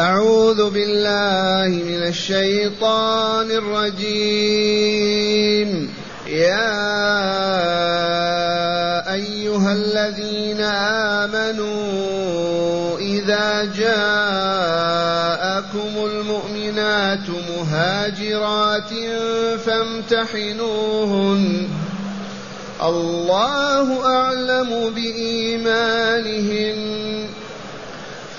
أعوذ بالله من الشيطان الرجيم. يا أيها الذين آمنوا إذا جاءكم المؤمنات مهاجرات فامتحنوهن. الله أعلم بإيمانهن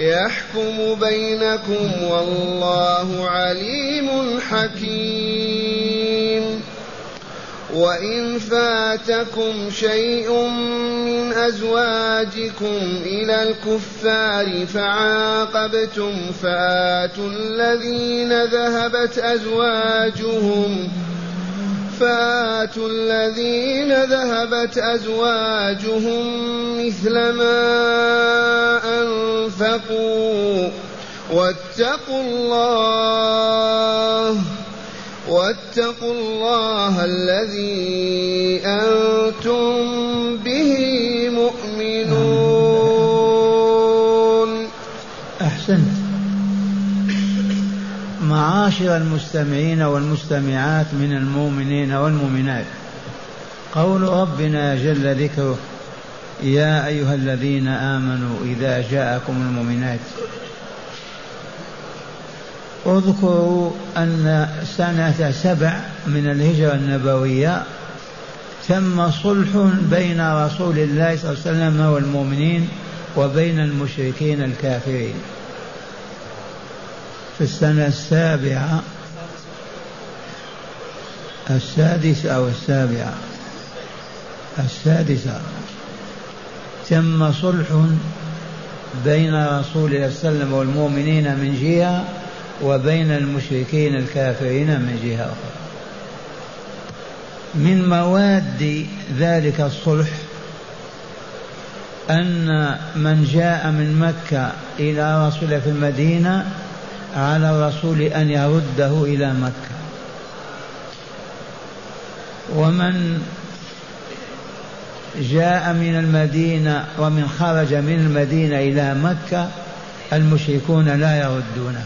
يحكم بينكم والله عليم حكيم. وإن فاتكم شيء من أزواجكم إلى الكفار فعاقبتم فآتوا الذين ذهبت أزواجهم فآتوا الذين ذهبت أزواجهم مثل ما أنفقوا واتقوا الله واتقوا الله الذي أنتم معاشر المستمعين والمستمعات من المؤمنين والمؤمنات. قول ربنا جل ذكره يا أيها الذين آمنوا إذا جاءكم المؤمنات اذكروا أن سنة سبع من الهجرة النبوية تم صلح بين رسول الله صلى الله عليه وسلم والمؤمنين وبين المشركين الكافرين. في السنة السابعة. السادسة أو السابعة. السادسة. تم صلح بين رسول الله صلى الله عليه وسلم والمؤمنين من جهة وبين المشركين الكافرين من جهة أخرى. من مواد ذلك الصلح أن من جاء من مكة إلى رسول في المدينة على الرسول أن يرده إلى مكة. ومن جاء من المدينة ومن خرج من المدينة إلى مكة المشركون لا يردونه.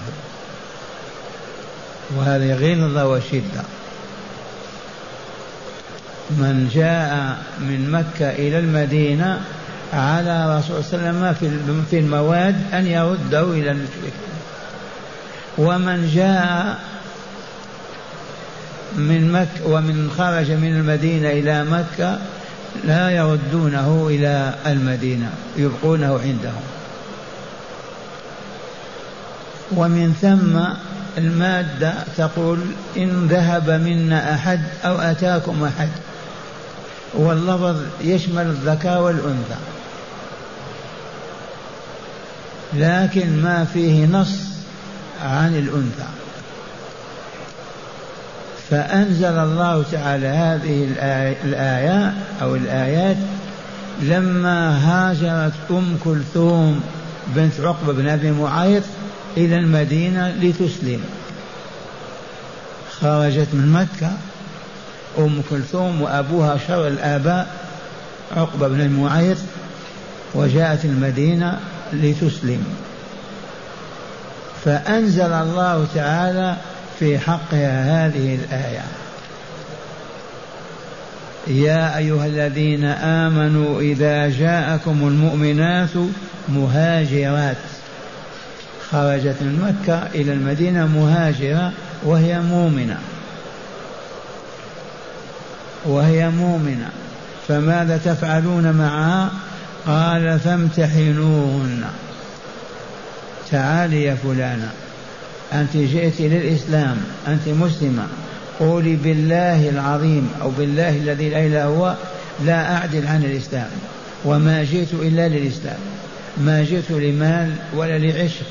وهذه غلظة وشدة. من جاء من مكة إلى المدينة على رسول صلى الله عليه وسلم في المواد أن يرده إلى المشركين. ومن جاء من مكة ومن خرج من المدينة إلى مكة لا يردونه إلى المدينة يبقونه عندهم ومن ثم المادة تقول إن ذهب منا أحد أو أتاكم أحد. واللفظ يشمل الذكاء والأنثى. لكن ما فيه نص عن الأنثى. فأنزل الله تعالى هذه الآية أو الآيات لما هاجرت أم كلثوم بنت عقبة بن أبي معيط إلى المدينة لتسلم. خرجت من مكة أم كلثوم وأبوها شر الآباء عقبة بن المعيط وجاءت المدينة لتسلم. فأنزل الله تعالى في حقها هذه الآية. يا أيها الذين آمنوا إذا جاءكم المؤمنات مهاجرات. خرجت من مكة إلى المدينة مهاجرة وهي مؤمنة. وهي مؤمنة. فماذا تفعلون معها؟ قال فامتحنوهن. تعالي يا فلانة أنت جئت للإسلام أنت مسلمة قولي بالله العظيم أو بالله الذي لا إله هو لا أعدل عن الإسلام وما جئت إلا للإسلام ما جئت لمال ولا لعشق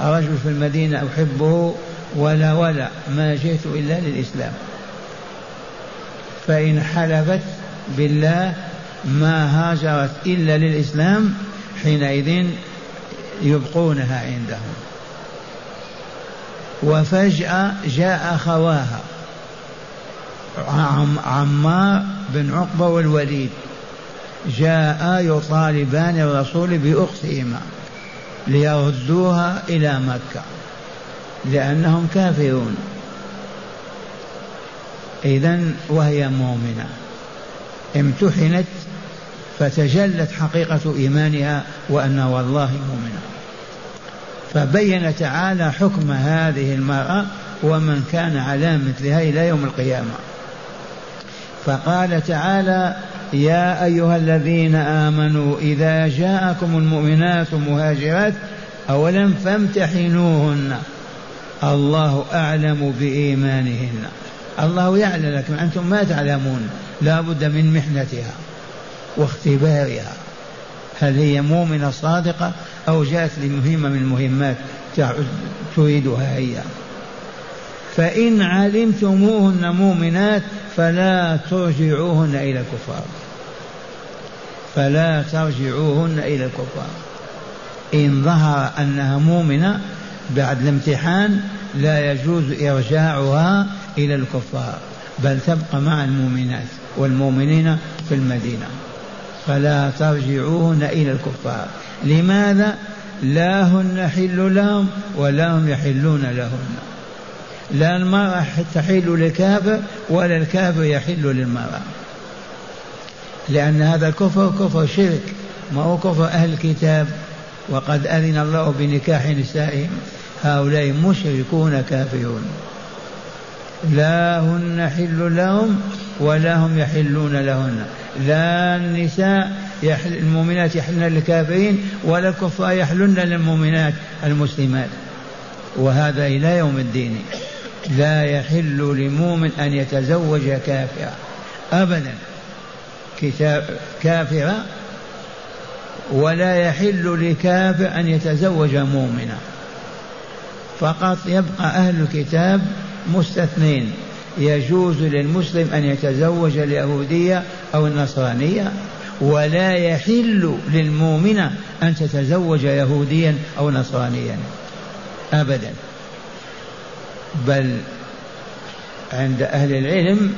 رجل في المدينة أحبه ولا ولا ما جئت إلا للإسلام. فإن حلفت بالله ما هاجرت إلا للإسلام حينئذ يبقونها عندهم. وفجأة جاء خواها عمار بن عقبة والوليد. جاء يطالبان الرسول بأختهما ليردوها إلى مكة لأنهم كافرون. إذا وهي مؤمنة. امتحنت فتجلت حقيقة إيمانها وأن والله مؤمنة فبين تعالى حكم هذه المرأة ومن كان على مثلها إلى يوم القيامة. فقال تعالى يا أيها الذين آمنوا إذا جاءكم المؤمنات مهاجرات أولا فامتحنوهن؟ الله أعلم بإيمانهن. الله يعلم لكن أنتم ما تعلمون لا بد من محنتها. واختبارها. هل هي مؤمنة صادقة أو جاءت لمهمة من المهمات تريدها هي؟ فإن علمتموهن مؤمنات فلا ترجعوهن إلى الكفار. فلا ترجعوهن إلى الكفار. إن ظهر أنها مؤمنة بعد الامتحان لا يجوز إرجاعها إلى الكفار بل تبقى مع المؤمنات والمؤمنين في المدينة. فلا ترجعوهن إلى الكفار. لماذا؟ لا هن حل لهم ولا هم يحلون لهن. لا المرأة تحل للكافر ولا الكافر يحل للمرأة. لأن هذا الكفر كفر شرك ما هو كفر أهل الكتاب. وقد أذن الله بنكاح نسائهم. هؤلاء مشركون كافرون. لا هن حل لهم ولا هم يحلون لهن. لا النساء يحل المؤمنات يحلن للكافرين ولا الكفار يحلن للمؤمنات المسلمات. وهذا إلى يوم الدين. لا يحل لمؤمن أن يتزوج كافرا. أبدا. كتاب كافرة ولا يحل لكافر أن يتزوج مؤمنا. فقط يبقى أهل الكتاب مستثنين. يجوز للمسلم أن يتزوج اليهودية أو النصرانية ولا يحل للمؤمنة أن تتزوج يهوديا أو نصرانيا. أبدا. بل عند أهل العلم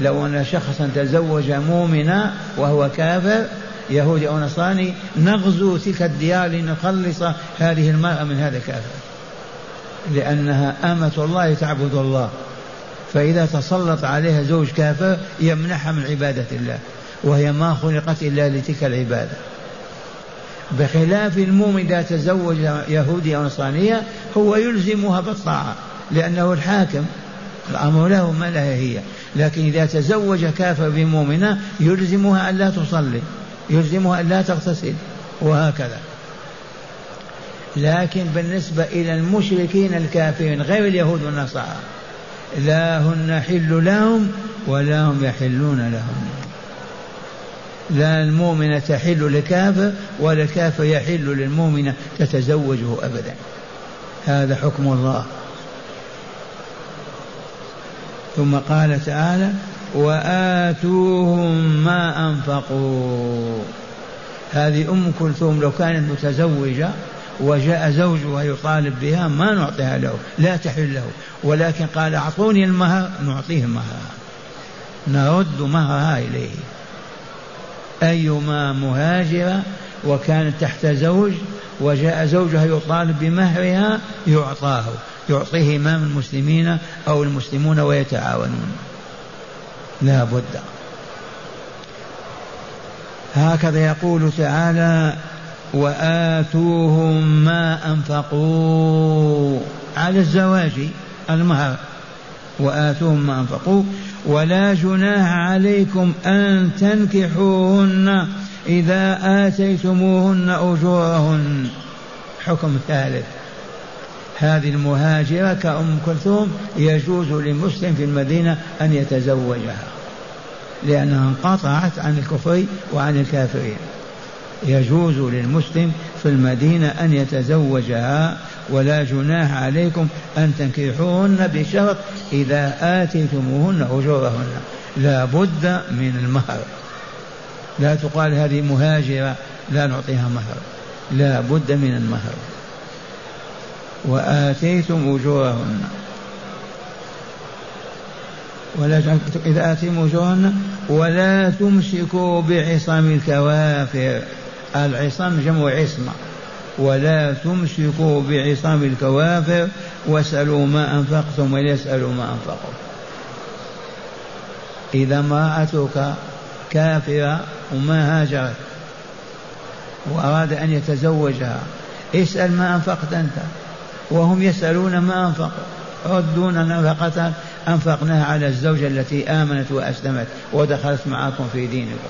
لو أن شخصا تزوج مؤمنا وهو كافر يهودي أو نصراني نغزو تلك الديار لنخلص هذه المرأة من هذا الكافر. لأنها أمة الله تعبد الله. فإذا تسلط عليها زوج كافر يمنحها من عبادة الله وهي ما خلقت إلا لتلك العبادة. بخلاف المؤمن إذا تزوج يهودي أو نصرانية هو يلزمها بالطاعة لأنه الحاكم. الأمر له ما لها هي. لكن إذا تزوج كافر بمؤمنة يلزمها أن لا تصلي يلزمها أن لا تغتسل وهكذا. لكن بالنسبة إلى المشركين الكافرين غير اليهود والنصارى لا هن حل لهم ولا هم يحلون لهم. لا المؤمنة تحل لكافر ولا الكافر يحل للمؤمنة تتزوجه أبدا. هذا حكم الله. ثم قال تعالى وآتوهم ما أنفقوا. هذه أم كلثوم لو كانت متزوجة وجاء زوجها يطالب بها ما نعطيها له لا تحل له. ولكن قال أعطوني المهر نعطيه المهر نرد مهرها إليه. أيما مهاجرة وكانت تحت زوج وجاء زوجها يطالب بمهرها يعطاه. يعطيه إمام المسلمين أو المسلمون ويتعاونون. لا بد. هكذا يقول تعالى وآتوهم ما أنفقوا. على الزواج المهر. وآتوهم ما أنفقوا. ولا جناح عليكم أن تنكحوهن إذا آتيتموهن أجورهن. حكم ثالث. هذه المهاجرة كأم كلثوم يجوز لمسلم في المدينة أن يتزوجها. لأنها انقطعت عن الكفر وعن الكافرين. يجوز للمسلم في المدينة أن يتزوجها ولا جناح عليكم أن تنكحوهن بشرط إذا آتيتموهن أجورهن. لا بد من المهر. لا تقال هذه مهاجرة لا نعطيها مهر. لا بد من المهر. وآتيتم أجورهن. ولا إذا آتيتم أجورهن ولا تمسكوا بعصم الكوافر. العصم جمع عصمة. ولا تمسكوا بعصام الكوافر واسألوا ما أنفقتم وليسألوا ما أنفقوا. إذا امرأتك كافرة وما هاجرت وأراد أن يتزوجها اسأل ما أنفقت أنت. وهم يسألون ما أنفقوا. ردون نفقة أنفقناها على الزوجة التي آمنت وأسلمت ودخلت معكم في دينكم.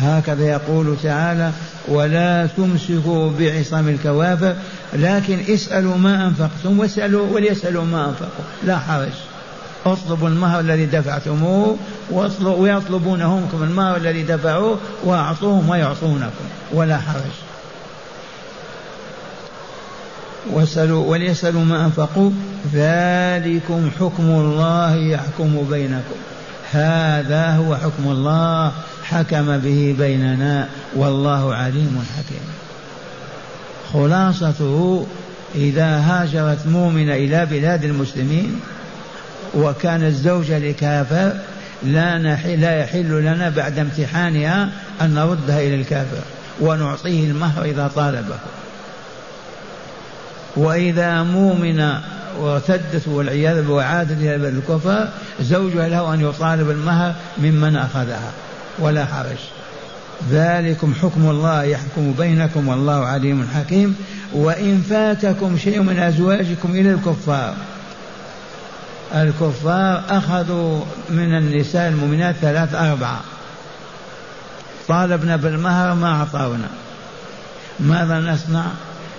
هكذا يقول تعالى ولا تمسكوا بعصم الكوافر لكن اسألوا ما أنفقتم واسألوا وليسألوا ما أنفقوا. لا حرج. اطلبوا المهر الذي دفعتموه ويطلبون همكم المهر الذي دفعوه واعطوهم ويعطونكم. ولا حرج. واسألوا وليسألوا ما أنفقوا ذلكم حكم الله يحكم بينكم. هذا هو حكم الله حكم به بيننا. والله عليم حكيم. خلاصته إذا هاجرت مؤمنة إلى بلاد المسلمين وكانت زوجة لكافر لا لا يحل لنا بعد امتحانها أن نردها إلى الكافر ونعطيه المهر إذا طالبه. وإذا مؤمنة وارتدت والعياذ وعادت إلى الكفر زوجها له أن يطالب المهر ممن أخذها. ولا حرج. ذلكم حكم الله يحكم بينكم والله عليم حكيم. وإن فاتكم شيء من أزواجكم إلى الكفار الكفار أخذوا من النساء المؤمنات ثلاث أربعة. طالبنا بالمهر ما أعطونا ماذا نصنع؟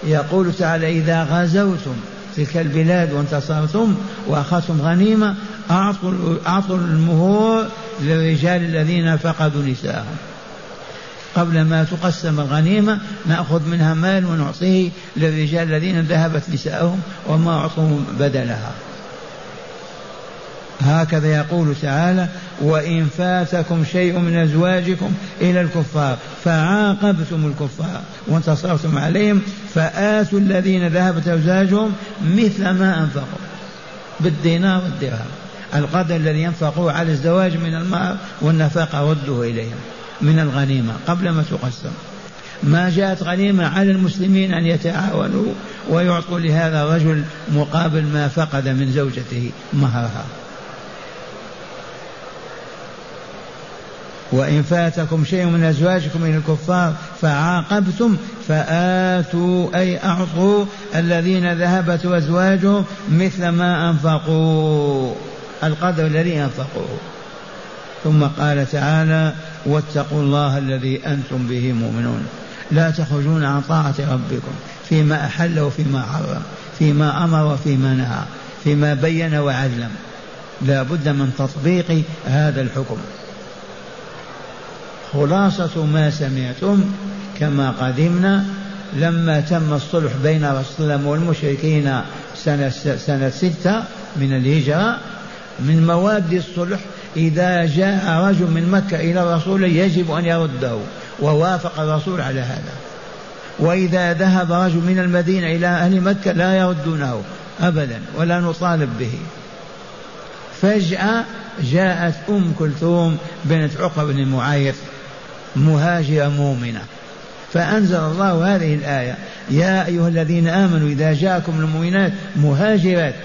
يقول تعالى إذا غزوتم تلك البلاد وانتصرتم وأخذتم غنيمة أعطوا أعطوا المهور للرجال الذين فقدوا نساءهم. قبل ما تقسم الغنيمة نأخذ منها مال ونعطيه للرجال الذين ذهبت نساءهم وما أعطوا بدلها. هكذا يقول تعالى وإن فاتكم شيء من أزواجكم إلى الكفار فعاقبتم الكفار وانتصرتم عليهم فآتوا الذين ذهبت أزواجهم مثل ما أنفقوا بالدينار والدرهم. القدر الذي ينفقوه على الزواج من المهر والنفقة ردوه إليهم من الغنيمة قبل ما تقسم. ما جاءت غنيمة على المسلمين أن يتعاونوا ويعطوا لهذا الرجل مقابل ما فقد من زوجته مهرها. وإن فاتكم شيء من أزواجكم من الكفار فعاقبتم فآتوا أي أعطوا الذين ذهبت أزواجهم مثل ما أنفقوا القدر الذي أنفقوه. ثم قال تعالى واتقوا الله الذي أنتم به مؤمنون. لا تخرجون عن طاعة ربكم فيما أحل وفيما حرم فيما أمر وفيما نهى فيما بين وعلم. لا بد من تطبيق هذا الحكم. خلاصة ما سمعتم كما قدمنا لما تم الصلح بين رسول الله والمشركين سنة, سنة ستة من الهجرة من مواد الصلح. إذا جاء رجل من مكة إلى الرسول يجب أن يرده ووافق الرسول على هذا. وإذا ذهب رجل من المدينة إلى أهل مكة لا يردونه أبدا ولا نطالب به. فجأة جاءت أم كلثوم بنت عقبة بن معيط مهاجرة مؤمنة. فأنزل الله هذه الآية يا أيها الذين آمنوا إذا جاءكم المؤمنات مهاجرات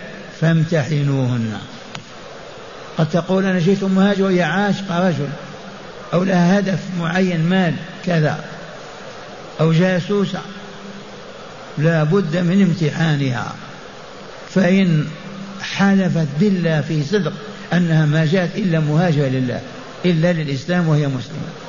فامتحنوهن. قد تقول أنا جئت مهاجر وهي عاشقة رجل أو لها هدف معين مال كذا أو جاسوسة لا بد من امتحانها. فإن حلفت بالله في صدق أنها ما جاءت إلا مهاجرة لله إلا للإسلام وهي مسلمة.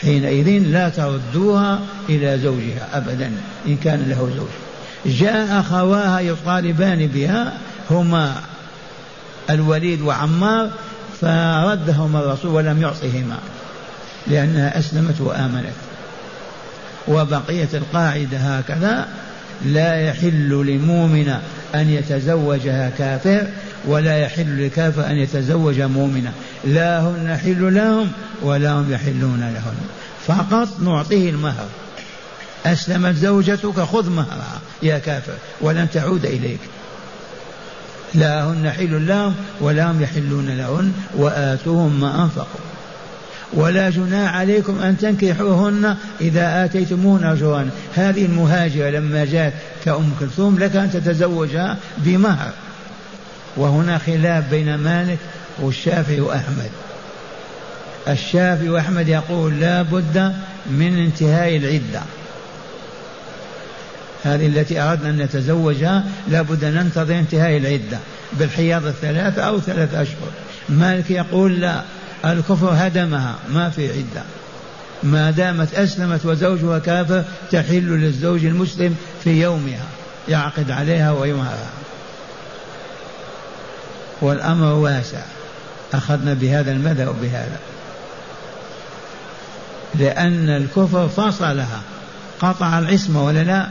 حينئذ لا تردوها إلى زوجها أبدا إن كان له زوج. جاء أخواها يطالبان بها هما الوليد وعمار فردهما الرسول ولم يعصهما لأنها أسلمت وآمنت. وبقيت القاعدة هكذا لا يحل لمؤمن أن يتزوجها كافر ولا يحل لكافر أن يتزوج مؤمنا لا هن حل لهم ولا هم يحلون لهن فقط نعطيه المهر. أسلمت زوجتك خذ مهرها. يا كافر ولن تعود إليك. لا هن حل لهم ولا هم يحلون لهن وآتوهم ما أنفقوا. ولا جناح عليكم أن تنكحوهن إذا آتيتمون أجرا هذه المهاجرة لما جاءت كأم كلثوم لك أن تتزوجها بمهر. وهنا خلاف بين مالك والشافعي وأحمد. الشافعي وأحمد يقول لا بد من انتهاء العدة. هذه التي أردنا أن نتزوجها لا بد أن ننتظر انتهاء العدة بالحياض الثلاثة أو ثلاثة أشهر. مالك يقول لا الكفر هدمها ما في عدة. ما دامت أسلمت وزوجها كافر تحل للزوج المسلم في يومها يعقد عليها ويمهرها والأمر واسع. أخذنا بهذا المذهب بهذا لأن الكفر فصلها. قطع العصمة ولا لا؟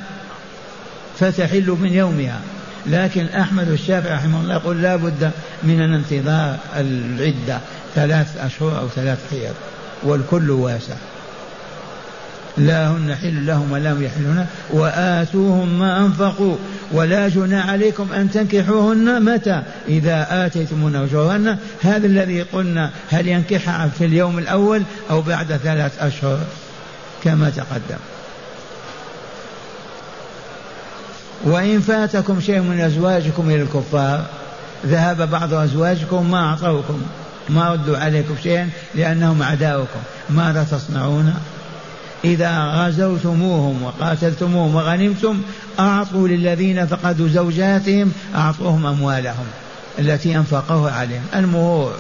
فتحل من يومها. لكن أحمد الشافعي رحمه الله يقول لا بد من الانتظار العدة ثلاث أشهر أو ثلاث حيض والكل واسع. لا هن حل لهم ولا هم يحلون. وآتوهم ما أنفقوا. ولا جناح عليكم أن تنكحوهن. متى؟ إذا آتيتمون أجورهن. هذا الذي قلنا هل ينكحها في اليوم الأول أو بعد ثلاث أشهر؟ كما تقدم. وإن فاتكم شيء من أزواجكم إلى الكفار ذهب بعض أزواجكم ما أعطوكم. ما ردوا عليكم شيئا لأنهم أعداؤكم ماذا تصنعون؟ إذا غزوتموهم وقاتلتموهم وغنمتم أعطوا للذين فقدوا زوجاتهم أعطوهم أموالهم التي أنفقوها عليهم. المهور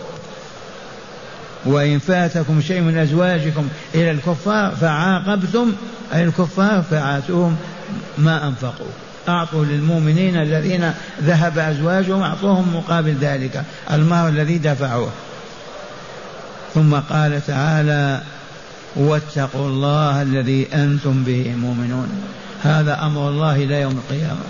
وإن فاتكم شيء من أزواجكم إلى الكفار فعاقبتم أي الكفار فآتوهم ما أنفقوا. أعطوا للمؤمنين الذين ذهب أزواجهم أعطوهم مقابل ذلك المهر الذي دفعوه. ثم قال تعالى واتقوا الله الذي أنتم به مؤمنون. هذا أمر الله إلى يوم القيامة.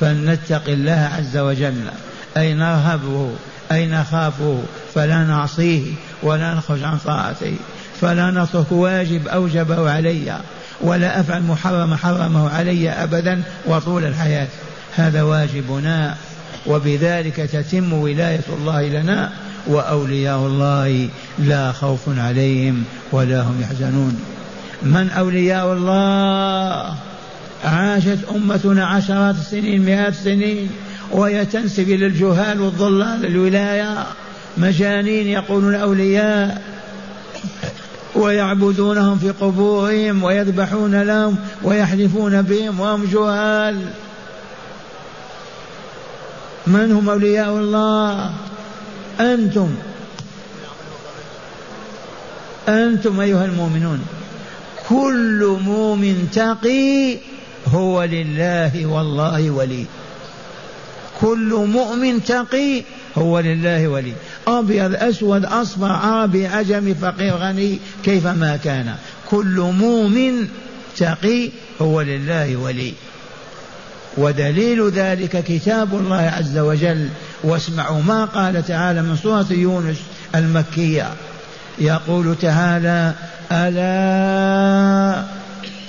فلنتق الله عز وجل. أي نرهبه أي نخافه فلا نعصيه ولا نخرج عن طاعته. فلا نترك واجب أوجبه علي ولا أفعل محرم حرمه علي أبدا وطول الحياة. هذا واجبنا وبذلك تتم ولاية الله لنا. وأولياء الله لا خوف عليهم ولا هم يحزنون. من أولياء الله؟ عاشت أمتنا عشرات السنين مئات السنين وهي تنسب إلى الجهال والضلال الولاية. مجانين يقولون أولياء ويعبدونهم في قبورهم ويذبحون لهم ويحلفون بهم وهم جهال. من هم أولياء الله؟ أنتم. أنتم أيها المؤمنون. كل مؤمن تقي هو لله والله ولي. كل مؤمن تقي هو لله ولي. أبيض أسود أصفر عربي عجمي فقير غني كيفما كان. كل مؤمن تقي هو لله ولي. ودليل ذلك كتاب الله عز وجل واسمعوا ما قال تعالى من سورة يونس المكية. يقول تعالى ألا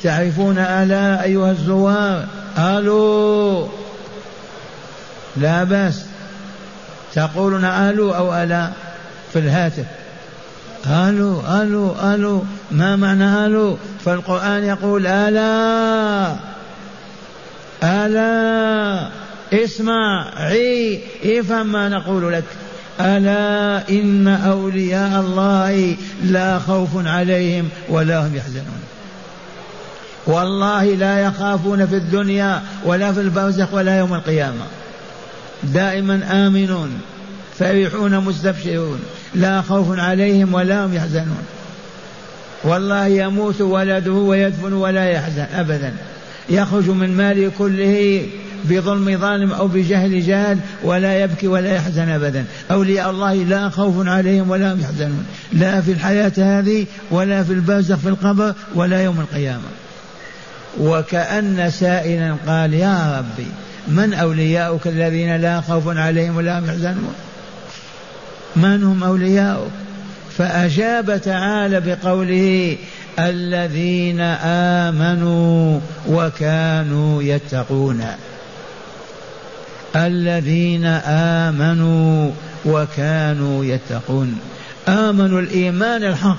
تعرفون ألا أيها الزوار؟ ألو لا بأس. تقولون ألو أو ألا في الهاتف. ألو ألو ألو. ما معنى ألو؟ فالقرآن يقول ألا ألا. اسمع عي افهم ما نقول لك. ألا إن أولياء الله لا خوف عليهم ولا هم يحزنون. والله لا يخافون في الدنيا ولا في البرزخ ولا يوم القيامة. دائما آمنون فرحون مستبشرون لا خوف عليهم ولا هم يحزنون. والله يموت ولده ويدفن ولا يحزن أبدا. يخرج من ماله كله بظلم ظالم أو بجهل جاهل ولا يبكي ولا يحزن أبدا. أولياء الله لا خوف عليهم ولا هم يحزنون. لا في الحياة هذه ولا في البرزخ في القبر ولا يوم القيامة. وكأن سائلا قال يا ربي من أولياؤك الذين لا خوف عليهم ولا هم يحزنون؟ من هم أولياؤك? فأجاب تعالى بقوله الذين آمنوا وكانوا يتقون. الذين آمنوا وكانوا يتقون. آمنوا الإيمان الحق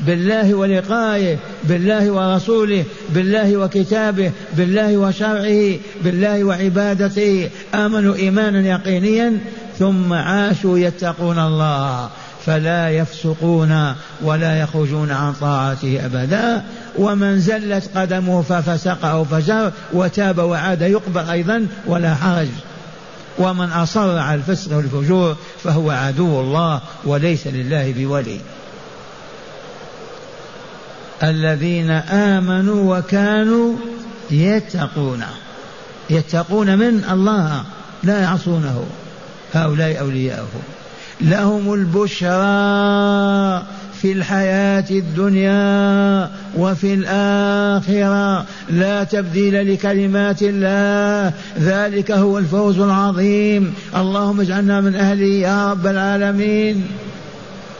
بالله ولقائه بالله ورسوله بالله وكتابه بالله وشرعه بالله وعبادته. آمنوا إيمانا يقينيا ثم عاشوا يتقون الله. فلا يفسقون ولا يخرجون عن طاعته أبدا. ومن زلت قدمه ففسق أو فجر وتاب وعاد يقبل أيضا ولا حرج. ومن أصر على الفسق والفجور فهو عدو الله وليس لله بولي. الذين آمنوا وكانوا يتقون. يتقون من الله لا يعصونه. هؤلاء أولياءه لهم البشرى في الحياة الدنيا وفي الآخرة لا تبديل لكلمات الله. ذلك هو الفوز العظيم. اللهم اجعلنا من أهله يا رب العالمين.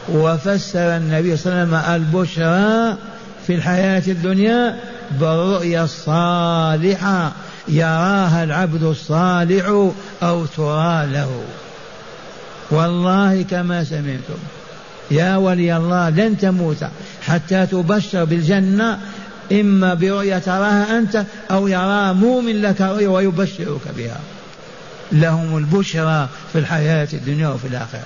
وفسر النبي صلى الله عليه وسلم البشرى في الحياة الدنيا بالرؤيا الصالحة. يراها العبد الصالح أو ترى له. والله كما سمعتم. يا ولي الله لن تموت. حتى تبشر بالجنة إما برؤية تراها أنت أو يرى مؤمن لك رؤيا ويبشرك بها. لهم البشرى في الحياة الدنيا وفي الآخرة.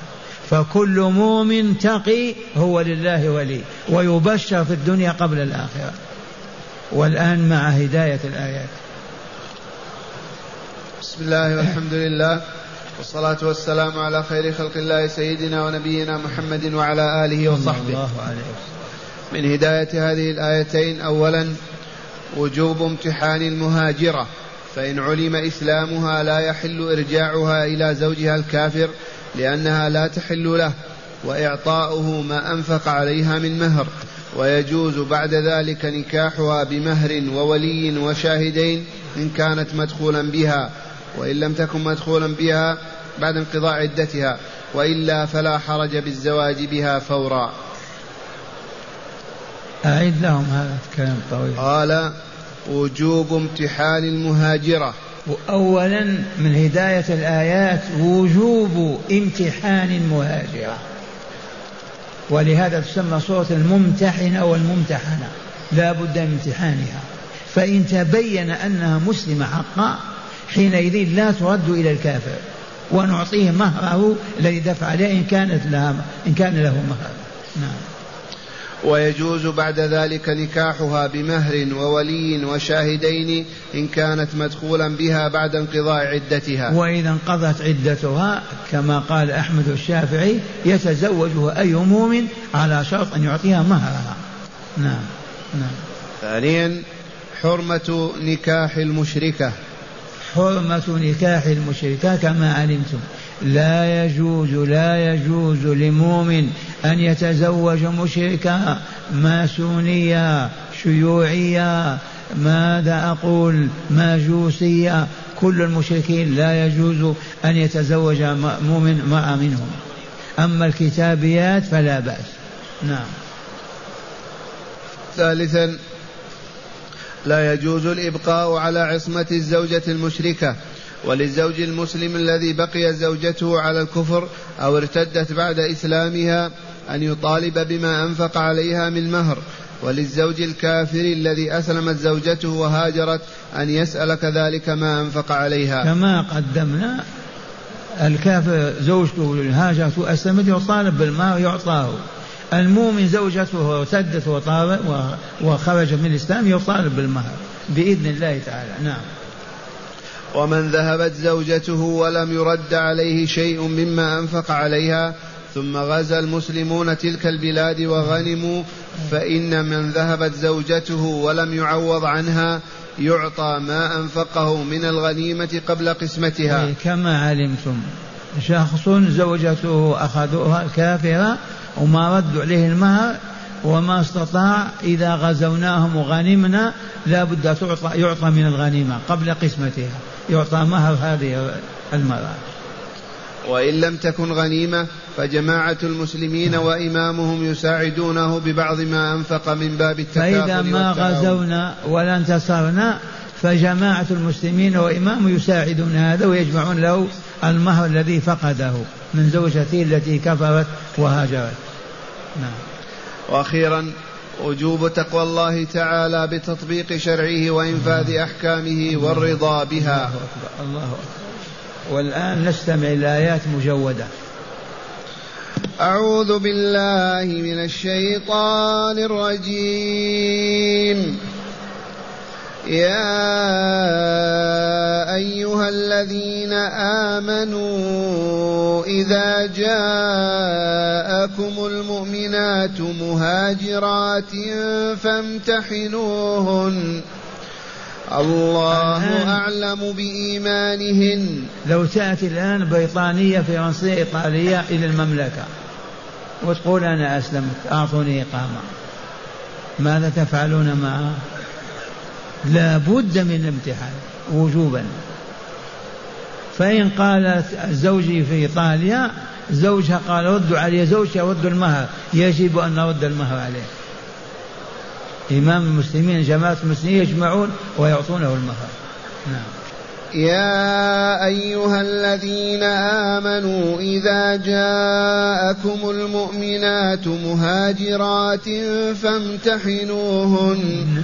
فكل مؤمن تقي هو لله ولي ويبشر في الدنيا قبل الآخرة. والآن مع هداية الآيات. بسم الله والحمد لله. والصلاة والسلام على خير خلق الله سيدنا ونبينا محمد وعلى آله وصحبه. الله عليه من هداية هذه الآيتين أولا وجوب امتحان المهاجرة فإن علم إسلامها لا يحل إرجاعها إلى زوجها الكافر لأنها لا تحل له وإعطاؤه ما أنفق عليها من مهر ويجوز بعد ذلك نكاحها بمهر وولي وشاهدين إن كانت مدخولا بها. وإن لم تكن مدخولا بها بعد انقضاء عدتها وإلا فلا حرج بالزواج بها فورا. أعيد لهم هذا الكلام الطويل قال وجوب امتحان المهاجرة. أولا من هداية الآيات وجوب امتحان المهاجرة. ولهذا تسمى سورة الممتحنة. والممتحنة لا بد من امتحانها. فإن تبين أنها مسلمة حقا حينئذ لا ترد إلى الكافر ونعطيه مهره الذي دفع عليه إن كانت لها إن كان له مهر. نعم. ويجوز بعد ذلك نكاحها بمهر وولي وشاهدين إن كانت مدخولا بها بعد انقضاء عدتها. وإذا انقضت عدتها كما قال أحمد الشافعي يتزوجها أي مؤمن على شرط أن يعطيها مهرها. نعم. نعم. ثانيا حرمة نكاح المشركة. حرمة نكاح المشركة كما علمتم. لا يجوز لا يجوز لمؤمن أن يتزوج مشركة ماسونية شيوعية ماذا أقول ماجوسية كل المشركين لا يجوز أن يتزوج مؤمن امرأة منهم. أما الكتابيات فلا بأس. نعم. ثالثا لا يجوز الإبقاء على عصمة الزوجة المشركة وللزوج المسلم الذي بقي زوجته على الكفر أو ارتدت بعد إسلامها أن يطالب بما أنفق عليها من مهر وللزوج الكافر الذي أسلمت زوجته وهاجرت أن يسأل كذلك ما أنفق عليها. كما قدمنا الكافر زوجته هاجرت وأسلمت يطالب بالمهر يعطاه. المؤمن زوجته ارتدت وخرجت من الإسلام يطالب بالمهر بإذن الله تعالى. نعم. ومن ذهبت زوجته ولم يرد عليه شيء مما أنفق عليها ثم غزا المسلمون تلك البلاد وغنموا فإن من ذهبت زوجته ولم يعوض عنها يعطى ما أنفقه من الغنيمة قبل قسمتها. إيه، كما علمتم شخص زوجته أخذوها كافرة وما ردوا عليه المهر وما استطاع إذا غزوناهم وغنمنا لا بد تعطى يعطى من الغنيمة قبل قسمتها. يعطى مهر هذه المرأة. وإن لم تكن غنيمة فجماعة المسلمين وإمامهم يساعدونه ببعض ما أنفق من باب التكافل فإذا ما غزونا ولا انتصرنا فجماعة المسلمين وإمامهم يساعدون هذا ويجمعون له المهر الذي فقده. من زوجته التي كفرت وهاجرت. نعم. وأخيرا وجوب تقوى الله تعالى بتطبيق شرعه وإنفاذ أحكامه والرضا بها. الله أكبر الله أكبر. والآن نستمع إلى آيات مجودة. أعوذ بالله من الشيطان الرجيم. يا أيها الذين آمنوا إذا جاءكم المؤمنات مهاجرات فامتحنوهن. الله أعلم بإيمانهن. لو تأتي الآن بريطانية فرنسية إيطالية إلى المملكة وتقول أنا أسلمت أعطوني إقامة. ماذا تفعلون معها لا بد من الامتحان وجوبا. فإن قالت زوجي في إيطاليا زوجها قال ردوا علي زوجي رد المهر. يجب أن نرد المهر عليه. إمام المسلمين جماعة المسلمين يجمعون ويعطونه المهر. نعم. يا أيها الذين آمنوا إذا جاءكم المؤمنات مهاجرات فامتحنوهن.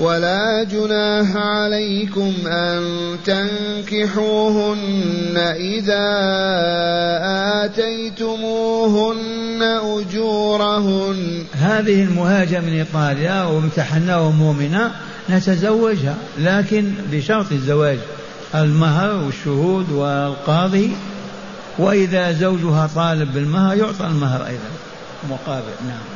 ولا جناح عليكم أن تنكحوهن إذا آتيتموهن أجورهن. هذه المهاجة من إيطاليا وامتحناه مؤمنة نتزوجها لكن بشرط الزواج المهر والشهود والقاضي. وإذا زوجها طالب بالمهر يعطى المهر أيضا مقابل نعم.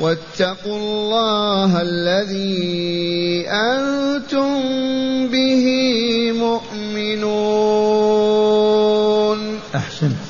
واتقوا الله الذي أنتم به مؤمنون. أحسنت.